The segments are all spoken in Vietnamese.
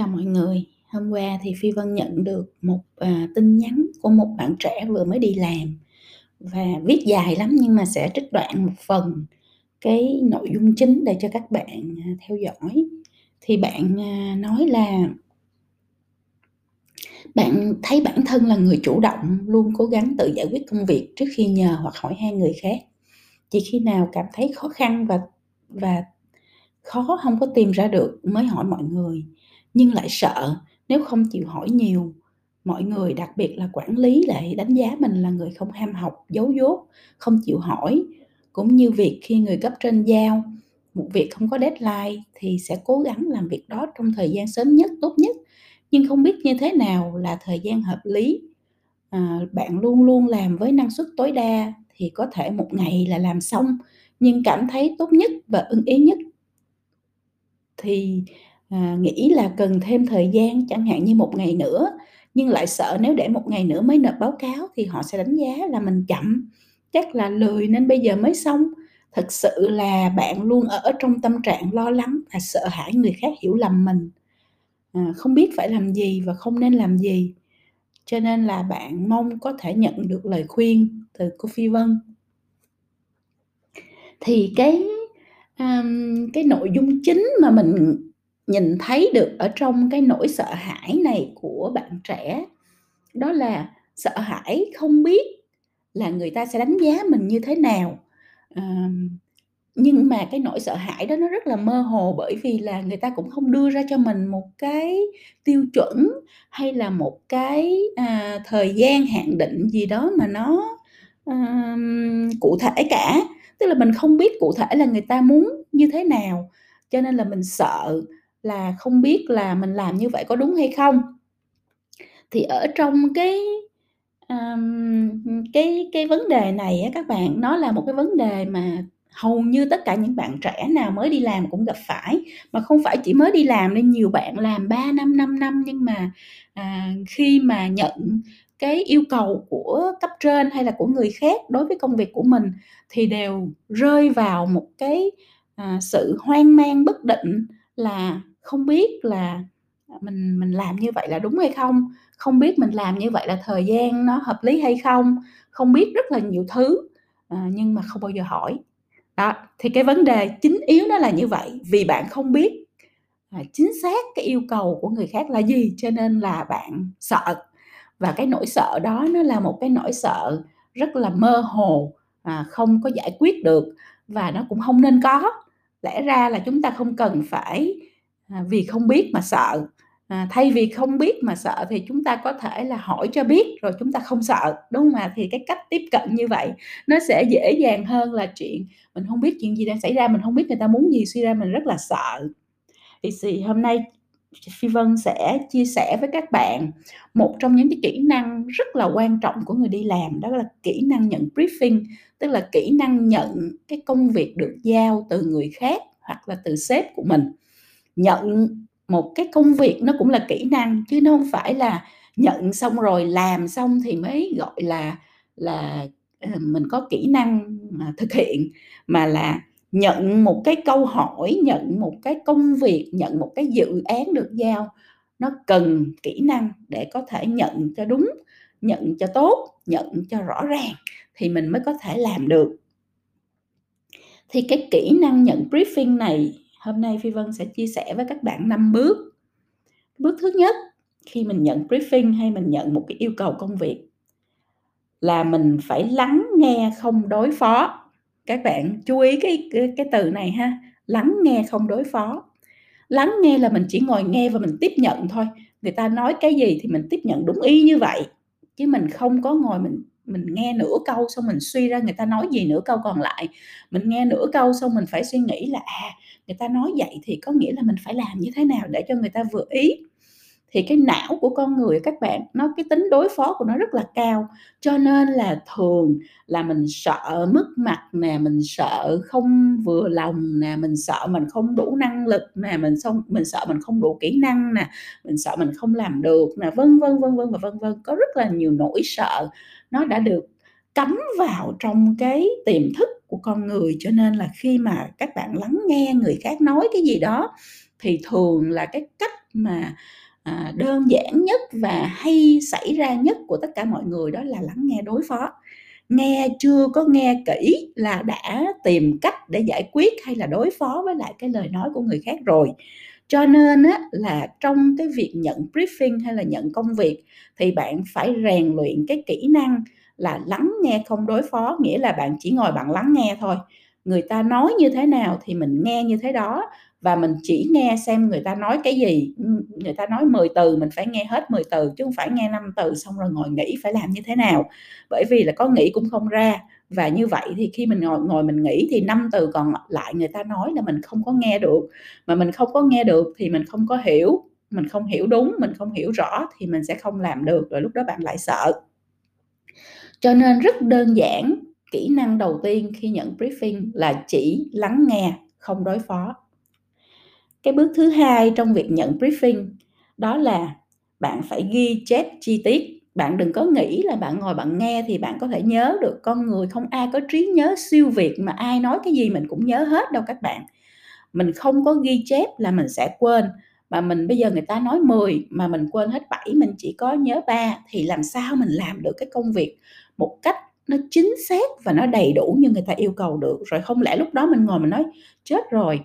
Chào mọi người, hôm qua thì Phi Vân nhận được một, à, tin nhắn của một bạn trẻ vừa mới đi làm và viết dài lắm nhưng mà sẽ trích đoạn một phần cái nội dung chính để cho các bạn, à, theo dõi. Thì bạn, à, nói là bạn thấy bản thân là người chủ động, luôn cố gắng tự giải quyết công việc trước khi nhờ hoặc hỏi han người khác. Chỉ khi nào cảm thấy khó khăn và và khó không có tìm ra được mới hỏi mọi người, nhưng lại sợ nếu không chịu hỏi nhiều, mọi người, đặc biệt là quản lý lại đánh giá mình là người không ham học, giấu dốt, không chịu hỏi. Cũng như việc khi người cấp trên giao một việc không có deadline thì sẽ cố gắng làm việc đó trong thời gian sớm nhất, tốt nhất, nhưng không biết như thế nào là thời gian hợp lý. À, bạn luôn luôn làm với năng suất tối đa thì có thể một ngày là làm xong, nhưng cảm thấy tốt nhất và ưng ý nhất thì, à, nghĩ là cần thêm thời gian, chẳng hạn như một ngày nữa, nhưng lại sợ nếu để một ngày nữa mới nộp báo cáo thì họ sẽ đánh giá là mình chậm, chắc là lười nên bây giờ mới xong. Thực sự là bạn luôn ở trong tâm trạng lo lắng và sợ hãi người khác hiểu lầm mình, à, không biết phải làm gì và không nên làm gì, cho nên là bạn mong có thể nhận được lời khuyên từ cô Phi Vân. Thì cái, um, cái nội dung chính mà mình nhìn thấy được ở trong cái nỗi sợ hãi này của bạn trẻ, đó là sợ hãi không biết là người ta sẽ đánh giá mình như thế nào. à, nhưng mà cái nỗi sợ hãi đó nó rất là mơ hồ bởi vì là người ta cũng không đưa ra cho mình một cái tiêu chuẩn hay là một cái, à, thời gian hạn định gì đó mà nó, à, cụ thể cả. Tức là mình không biết cụ thể là người ta muốn như thế nào, cho nên là mình sợ là không biết là mình làm như vậy có đúng hay không. Thì ở trong cái, um, cái cái vấn đề này á các bạn, nó là một cái vấn đề mà hầu như tất cả những bạn trẻ nào mới đi làm cũng gặp phải, mà không phải chỉ mới đi làm nên nhiều bạn làm 3 năm, 5 năm nhưng mà, à, khi mà nhận cái yêu cầu của cấp trên hay là của người khác đối với công việc của mình thì đều rơi vào một cái, à, sự hoang mang bất định là không biết là, mình mình làm như vậy là đúng hay không, không biết mình làm như vậy là thời gian nó hợp lý hay không, không biết rất là nhiều thứ, à, nhưng mà không bao giờ hỏi. Đó, thì cái vấn đề chính yếu nó là như vậy, vì bạn không biết, à, chính xác cái yêu cầu của người khác là gì cho nên là bạn sợ. Và cái nỗi sợ đó nó là một cái nỗi sợ rất là mơ hồ, à, không có giải quyết được và nó cũng không nên có. Lẽ ra là chúng ta không cần phải, à, vì không biết mà sợ, à, thay vì không biết mà sợ thì chúng ta có thể là hỏi cho biết rồi chúng ta không sợ, đúng không ạ? Thì cái cách tiếp cận như vậy nó sẽ dễ dàng hơn là chuyện mình không biết chuyện gì đang xảy ra, mình không biết người ta muốn gì, suy ra mình rất là sợ. Thì thì hôm nay Phi Vân sẽ chia sẻ với các bạn một trong những cái kỹ năng rất là quan trọng của người đi làm, đó là kỹ năng nhận briefing, tức là kỹ năng nhận cái công việc được giao từ người khác hoặc là từ sếp của mình. Nhận một cái công việc nó cũng là kỹ năng chứ nó không phải là nhận xong rồi làm xong thì mới gọi là là, ờ, mình có kỹ năng mà thực hiện, mà là nhận một cái câu hỏi, nhận một cái công việc, nhận một cái dự án được giao, nó cần kỹ năng để có thể nhận cho đúng, nhận cho tốt, nhận cho rõ ràng thì mình mới có thể làm được. Thì cái kỹ năng nhận briefing này hôm nay Phi Vân sẽ chia sẻ với các bạn năm bước. Bước thứ nhất, khi mình nhận briefing hay mình nhận một cái yêu cầu công việc là mình phải lắng nghe không đối phó. Các bạn chú ý cái cái cái từ này ha, lắng nghe không đối phó. Lắng nghe là mình chỉ ngồi nghe và mình tiếp nhận thôi, người ta nói cái gì thì mình tiếp nhận đúng y như vậy, chứ mình không có ngồi mình mình nghe nửa câu xong mình suy ra người ta nói gì nửa câu còn lại. Mình nghe nửa câu xong mình phải suy nghĩ là, à, người ta nói vậy thì có nghĩa là mình phải làm như thế nào để cho người ta vừa ý. Thì cái não của con người các bạn, nó cái tính đối phó của nó rất là cao, cho nên là thường là mình sợ mất mặt nè, mình sợ không vừa lòng nè, mình sợ mình không đủ năng lực nè, mình xong mình sợ mình không đủ kỹ năng nè, mình sợ mình không làm được nè, vân vân, vân vân và vân vân. Có rất là nhiều nỗi sợ nó đã được cắm vào trong cái tiềm thức của con người, cho nên là khi mà các bạn lắng nghe người khác nói cái gì đó thì thường là cái cách mà à, đơn giản nhất và hay xảy ra nhất của tất cả mọi người đó là lắng nghe đối phó. Nghe chưa có nghe kỹ là đã tìm cách để giải quyết hay là đối phó với lại cái lời nói của người khác rồi. Cho nên á, là trong cái việc nhận briefing hay là nhận công việc thì bạn phải rèn luyện cái kỹ năng là lắng nghe không đối phó, nghĩa là bạn chỉ ngồi bạn lắng nghe thôi. Người ta nói như thế nào thì mình nghe như thế đó, và mình chỉ nghe xem người ta nói cái gì. Người ta nói 10 từ, mình phải nghe hết 10 từ, chứ không phải nghe 5 từ xong rồi ngồi nghĩ phải làm như thế nào. Bởi vì là có nghĩ cũng không ra, và như vậy thì khi mình ngồi ngồi mình nghĩ thì năm từ còn lại người ta nói là mình không có nghe được. Mà mình không có nghe được thì mình không có hiểu. Mình không hiểu đúng, mình không hiểu rõ thì mình sẽ không làm được, rồi lúc đó bạn lại sợ cho nên rất đơn giản, kỹ năng đầu tiên khi nhận briefing là chỉ lắng nghe, không đối phó. Cái bước thứ hai trong việc nhận briefing, đó là bạn phải ghi chép chi tiết. Bạn đừng có nghĩ là bạn ngồi bạn nghe thì bạn có thể nhớ được. Con người không ai có trí nhớ siêu việt mà ai nói cái gì mình cũng nhớ hết đâu các bạn. Mình không có ghi chép là mình sẽ quên. Mà mình bây giờ người ta nói 10 mà mình quên hết 7 mình chỉ có nhớ ba thì làm sao mình làm được cái công việc một cách nó chính xác và nó đầy đủ như người ta yêu cầu được. Rồi không lẽ lúc đó mình ngồi mình nói, chết rồi,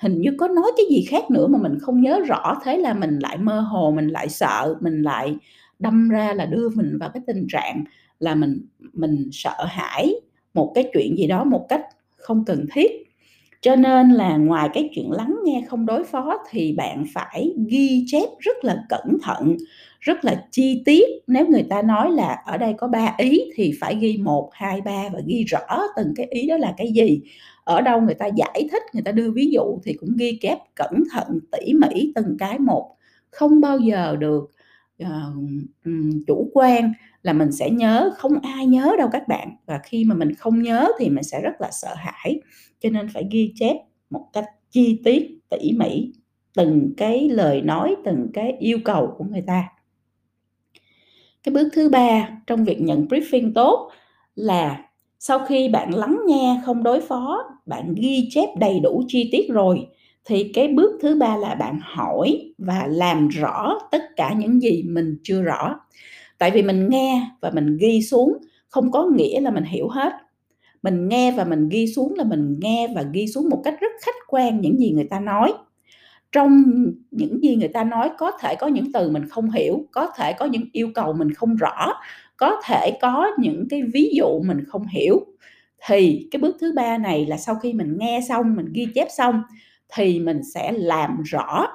hình như có nói cái gì khác nữa mà mình không nhớ rõ. Thế là mình lại mơ hồ, mình lại sợ, mình lại đâm ra là đưa mình vào cái tình trạng là mình mình sợ hãi một cái chuyện gì đó một cách không cần thiết. Cho nên là ngoài cái chuyện lắng nghe không đối phó thì bạn phải ghi chép rất là cẩn thận rất là chi tiết. Nếu người ta nói là ở đây có ba ý thì phải ghi một hai ba và ghi rõ từng cái ý đó là cái gì. Ở đâu người ta giải thích người ta đưa ví dụ thì cũng ghi chép cẩn thận tỉ mỉ từng cái một. Không bao giờ được uh, chủ quan là mình sẽ nhớ không ai nhớ đâu các bạn. Và khi mà mình không nhớ thì mình sẽ rất là sợ hãi. Cho nên phải ghi chép một cách chi tiết tỉ mỉ từng cái lời nói từng cái yêu cầu của người ta cái bước thứ ba trong việc nhận briefing tốt là sau khi bạn lắng nghe không đối phó, bạn ghi chép đầy đủ chi tiết rồi, thì cái bước thứ ba là bạn hỏi và làm rõ tất cả những gì mình chưa rõ. Tại vì mình nghe và mình ghi xuống không có nghĩa là mình hiểu hết. Mình nghe và mình ghi xuống là mình nghe và ghi xuống một cách rất khách quan những gì người ta nói trong những gì người ta nói, có thể có những từ mình không hiểu, có thể có những yêu cầu mình không rõ, có thể có những cái ví dụ mình không hiểu. Thì cái bước thứ ba này là sau khi mình nghe xong, mình ghi chép xong, thì mình sẽ làm rõ,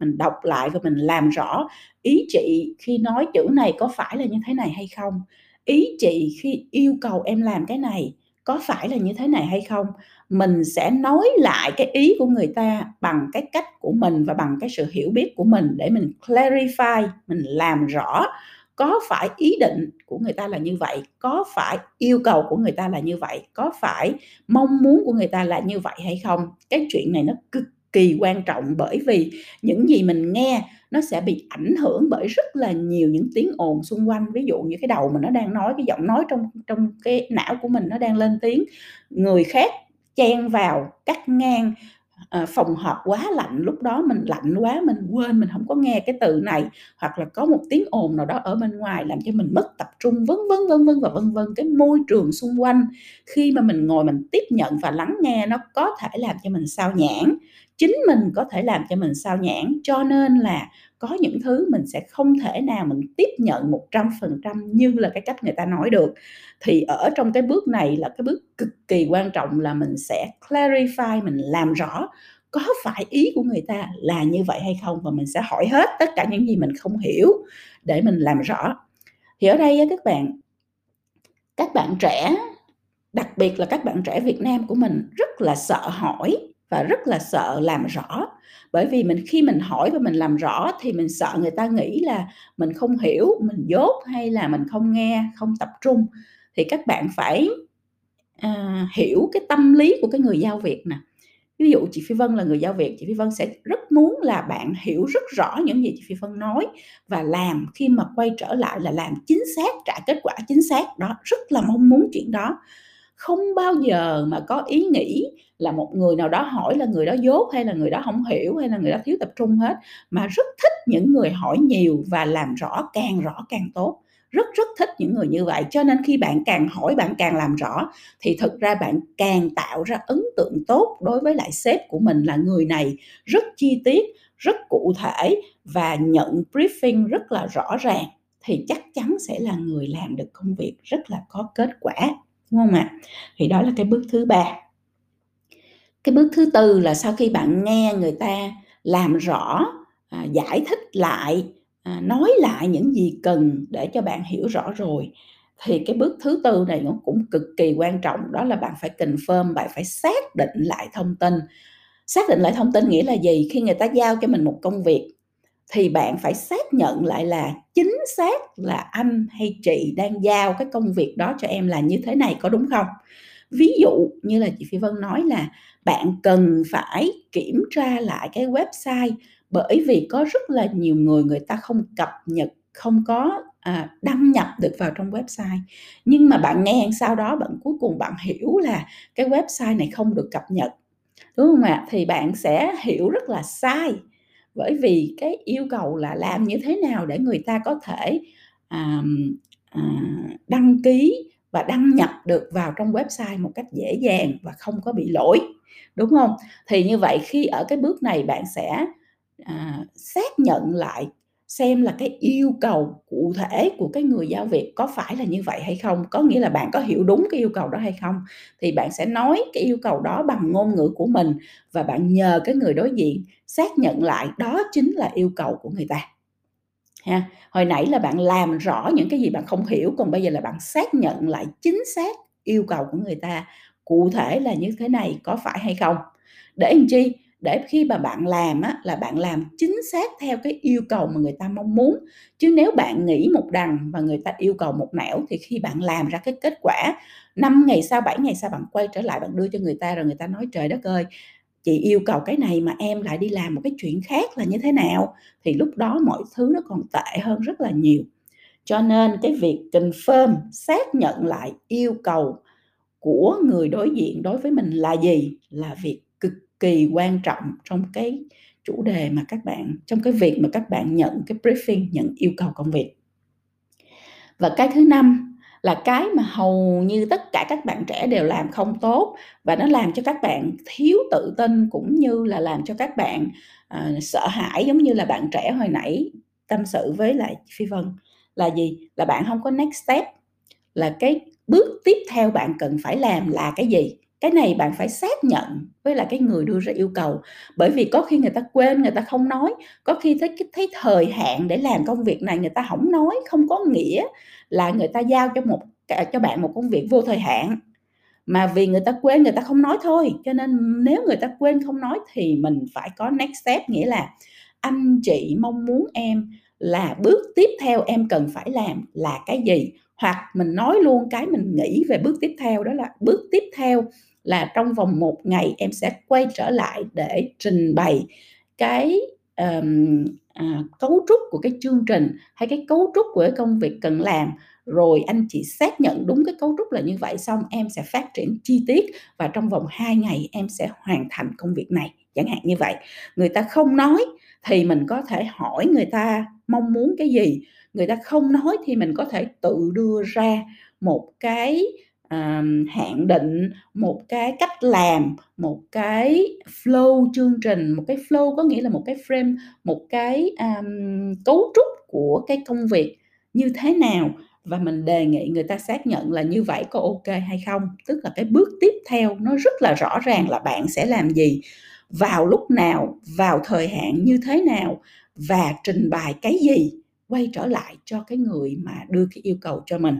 mình đọc lại và mình làm rõ ý chị khi nói chữ này có phải là như thế này hay không, ý chị khi yêu cầu em làm cái này có phải là như thế này hay không? Mình sẽ nói lại cái ý của người ta bằng cái cách của mình và bằng cái sự hiểu biết của mình để mình clarify, mình làm rõ có phải ý định của người ta là như vậy, có phải yêu cầu của người ta là như vậy, có phải mong muốn của người ta là như vậy hay không. Cái chuyện này nó cực kỳ quan trọng bởi vì những gì mình nghe nó sẽ bị ảnh hưởng bởi rất là nhiều những tiếng ồn xung quanh. Ví dụ như cái đầu mình nó đang nói cái giọng nói trong trong cái não của mình nó đang lên tiếng. Người khác chen vào cắt ngang à, phòng họp quá lạnh lúc đó mình lạnh quá mình quên mình không có nghe cái từ này. Hoặc là có một tiếng ồn nào đó ở bên ngoài làm cho mình mất tập trung vân vân vân vân và vân vân. Cái môi trường xung quanh khi mà mình ngồi mình tiếp nhận và lắng nghe nó có thể làm cho mình sao nhãn chính mình có thể làm cho mình sao nhãn cho nên là có những thứ mình sẽ không thể nào mình tiếp nhận 100% như là cái cách người ta nói được. Thì ở trong cái bước này là cái bước cực kỳ quan trọng là mình sẽ clarify, mình làm rõ có phải ý của người ta là như vậy hay không và mình sẽ hỏi hết tất cả những gì mình không hiểu để mình làm rõ. Thì ở đây các bạn các bạn trẻ, đặc biệt là các bạn trẻ Việt Nam của mình rất là sợ hỏi và rất là sợ làm rõ. Bởi vì mình khi mình hỏi và mình làm rõ thì mình sợ người ta nghĩ là mình không hiểu mình dốt hay là mình không nghe không tập trung. Thì các bạn phải à, hiểu cái tâm lý của cái người giao việc nè. Ví dụ chị Phi Vân là người giao việc chị Phi Vân sẽ rất muốn là bạn hiểu rất rõ những gì chị Phi Vân nói và làm khi mà quay trở lại là làm chính xác trả kết quả chính xác. Đó rất là mong muốn chuyện đó không bao giờ mà có ý nghĩ là một người nào đó hỏi là người đó dốt hay là người đó không hiểu hay là người đó thiếu tập trung hết, mà rất thích những người hỏi nhiều và làm rõ càng rõ càng tốt. Rất rất thích những người như vậy. Cho nên khi bạn càng hỏi, bạn càng làm rõ, thì thực ra bạn càng tạo ra ấn tượng tốt đối với lại sếp của mình là người này rất chi tiết, rất cụ thể và nhận briefing rất là rõ ràng, thì chắc chắn sẽ là người làm được công việc rất là có kết quả đúng không ạ? Thì đó là cái bước thứ ba. Cái bước thứ tư là sau khi bạn nghe người ta làm rõ à, giải thích lại à, nói lại những gì cần để cho bạn hiểu rõ rồi thì cái bước thứ tư này nó cũng cực kỳ quan trọng. Đó là bạn phải confirm bạn phải xác định lại thông tin. Xác định lại thông tin nghĩa là gì? Khi người ta giao cho mình một công việc thì bạn phải xác nhận lại là chính xác là anh hay chị đang giao cái công việc đó cho em là như thế này có đúng không? Ví dụ như là chị phi vân nói là bạn cần phải kiểm tra lại cái website bởi vì có rất là nhiều người người ta không cập nhật không có à, đăng nhập được vào trong website. Nhưng mà bạn nghe sau đó bạn cuối cùng bạn hiểu là cái website này không được cập nhật. Đúng không ạ? Thì bạn sẽ hiểu rất là sai bởi vì cái yêu cầu là làm như thế nào để người ta có thể à, à, đăng ký và đăng nhập được vào trong website một cách dễ dàng và không có bị lỗi đúng không? Thì như vậy khi ở cái bước này bạn sẽ à, xác nhận lại xem là cái yêu cầu cụ thể của cái người giao việc có phải là như vậy hay không, có nghĩa là bạn có hiểu đúng cái yêu cầu đó hay không, thì bạn sẽ nói cái yêu cầu đó bằng ngôn ngữ của mình và bạn nhờ cái người đối diện xác nhận lại đó chính là yêu cầu của người ta. Ha, hồi nãy là bạn làm rõ những cái gì bạn không hiểu, còn bây giờ là bạn xác nhận lại chính xác yêu cầu của người ta cụ thể là như thế này có phải hay không? Để làm chi? Để khi mà bạn làm á, là bạn làm chính xác theo cái yêu cầu mà người ta mong muốn. Chứ nếu bạn nghĩ một đằng và người ta yêu cầu một nẻo thì khi bạn làm ra cái kết quả 5 ngày sau 7 ngày sau bạn quay trở lại bạn đưa cho người ta rồi người ta nói, trời đất ơi, chị yêu cầu cái này mà em lại đi làm một cái chuyện khác là như thế nào? Thì lúc đó mọi thứ nó còn tệ hơn rất là nhiều. Cho nên cái việc confirm, xác nhận lại yêu cầu của người đối diện đối với mình là gì? Là việc kỳ quan trọng trong cái chủ đề mà các bạn trong cái việc mà các bạn nhận cái briefing nhận yêu cầu công việc. Và cái thứ năm là cái mà hầu như tất cả các bạn trẻ đều làm không tốt và nó làm cho các bạn thiếu tự tin cũng như là làm cho các bạn uh, sợ hãi giống như là bạn trẻ hồi nãy tâm sự với lại phi vân là gì? Là bạn không có next step là cái bước tiếp theo bạn cần phải làm là cái gì? Cái này bạn phải xác nhận với là cái người đưa ra yêu cầu. Bởi vì có khi người ta quên, người ta không nói. Có khi thấy thấy thời hạn để làm công việc này người ta không nói, không có nghĩa là người ta giao cho một cho bạn một công việc vô thời hạn. Mà vì người ta quên, người ta không nói thôi. Cho nên nếu người ta quên không nói thì mình phải có next step, nghĩa là anh chị mong muốn em là bước tiếp theo em cần phải làm là cái gì? Hoặc mình nói luôn cái mình nghĩ về bước tiếp theo, đó là bước tiếp theo là trong vòng một ngày em sẽ quay trở lại để trình bày cái um, à, cấu trúc của cái chương trình hay cái cấu trúc của cái công việc cần làm. Rồi anh chị xác nhận đúng cái cấu trúc là như vậy xong em sẽ phát triển chi tiết và trong vòng 2 ngày em sẽ hoàn thành công việc này chẳng hạn như vậy. Người ta không nói thì mình có thể hỏi người ta mong muốn cái gì. Người ta không nói thì mình có thể tự đưa ra một cái um, hạn định một cái cách làm một cái flow chương trình. Một cái flow có nghĩa là một cái frame một cái um, cấu trúc của cái công việc như thế nào. Và mình đề nghị người ta xác nhận là như vậy có ok hay không. Tức là cái bước tiếp theo nó rất là rõ ràng là bạn sẽ làm gì. Vào lúc nào vào thời hạn như thế nào và trình bày cái gì quay trở lại cho cái người mà đưa cái yêu cầu cho mình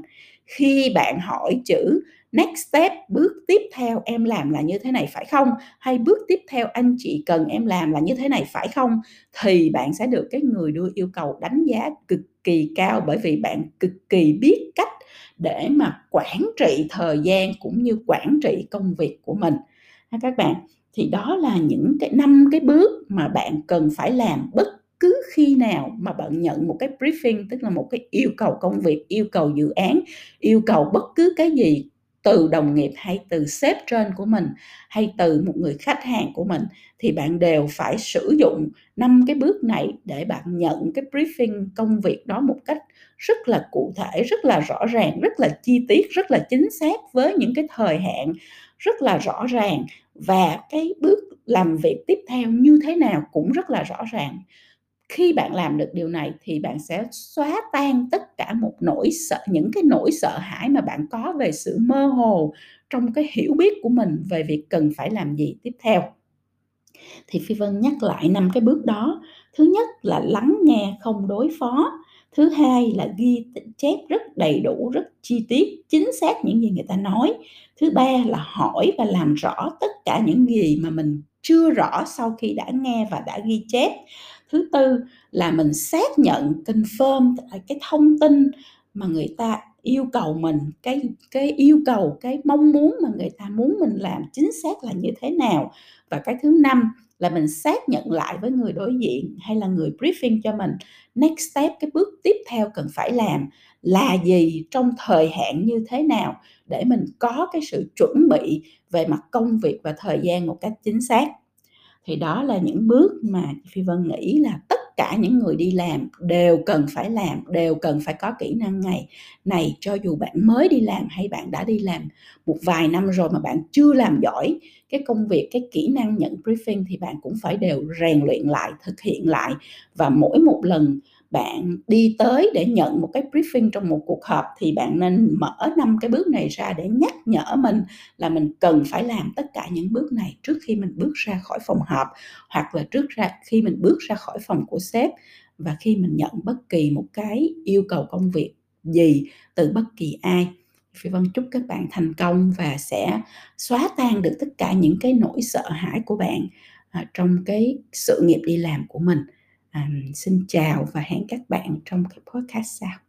khi bạn hỏi chữ next step, bước tiếp theo em làm là như thế này phải không? Hay bước tiếp theo anh chị cần em làm là như thế này phải không? Thì bạn sẽ được cái người đưa yêu cầu đánh giá cực kỳ cao bởi vì bạn cực kỳ biết cách để mà quản trị thời gian cũng như quản trị công việc của mình. Ha các bạn, thì đó là những cái năm cái bước mà bạn cần phải làm bất cứ khi nào mà bạn nhận một cái briefing, tức là một cái yêu cầu công việc, yêu cầu dự án, yêu cầu bất cứ cái gì từ đồng nghiệp hay từ sếp trên của mình hay từ một người khách hàng của mình, thì bạn đều phải sử dụng năm cái bước này để bạn nhận cái briefing công việc đó một cách rất là cụ thể, rất là rõ ràng, rất là chi tiết, rất là chính xác với những cái thời hạn rất là rõ ràng. Và cái bước làm việc tiếp theo như thế nào cũng rất là rõ ràng khi bạn làm được điều này thì bạn sẽ xóa tan tất cả một nỗi sợ, những cái nỗi sợ hãi mà bạn có về sự mơ hồ trong cái hiểu biết của mình về việc cần phải làm gì tiếp theo. Thì phi vân nhắc lại năm cái bước đó. Thứ nhất là lắng nghe, không đối phó. Thứ hai là ghi chép rất đầy đủ, rất chi tiết, chính xác những gì người ta nói. Thứ ba là hỏi và làm rõ tất cả những gì mà mình chưa rõ sau khi đã nghe và đã ghi chép thứ tư là mình xác nhận, confirm cái thông tin mà người ta yêu cầu mình, cái cái yêu cầu, cái mong muốn mà người ta muốn mình làm chính xác là như thế nào. Và cái thứ năm là mình xác nhận lại với người đối diện hay là người briefing cho mình, next step, cái bước tiếp theo cần phải làm là gì, trong thời hạn như thế nào, để mình có cái sự chuẩn bị về mặt công việc và thời gian một cách chính xác thì đó là những bước mà phi vân nghĩ là tất cả những người đi làm đều cần phải làm, đều cần phải có kỹ năng này. Này, cho dù bạn mới đi làm hay bạn đã đi làm một vài năm rồi mà bạn chưa làm giỏi cái công việc, cái kỹ năng nhận briefing thì bạn cũng phải đều rèn luyện lại, thực hiện lại. Và mỗi một lần bạn đi tới để nhận một cái briefing trong một cuộc họp thì bạn nên mở năm cái bước này ra để nhắc nhở mình là mình cần phải làm tất cả những bước này trước khi mình bước ra khỏi phòng họp hoặc là trước ra, khi mình bước ra khỏi phòng của sếp và khi mình nhận bất kỳ một cái yêu cầu công việc gì từ bất kỳ ai Phi Vân, chúc các bạn thành công và sẽ xóa tan được tất cả những cái nỗi sợ hãi của bạn à, trong cái sự nghiệp đi làm của mình. Xin chào và hẹn các bạn trong cái podcast sau.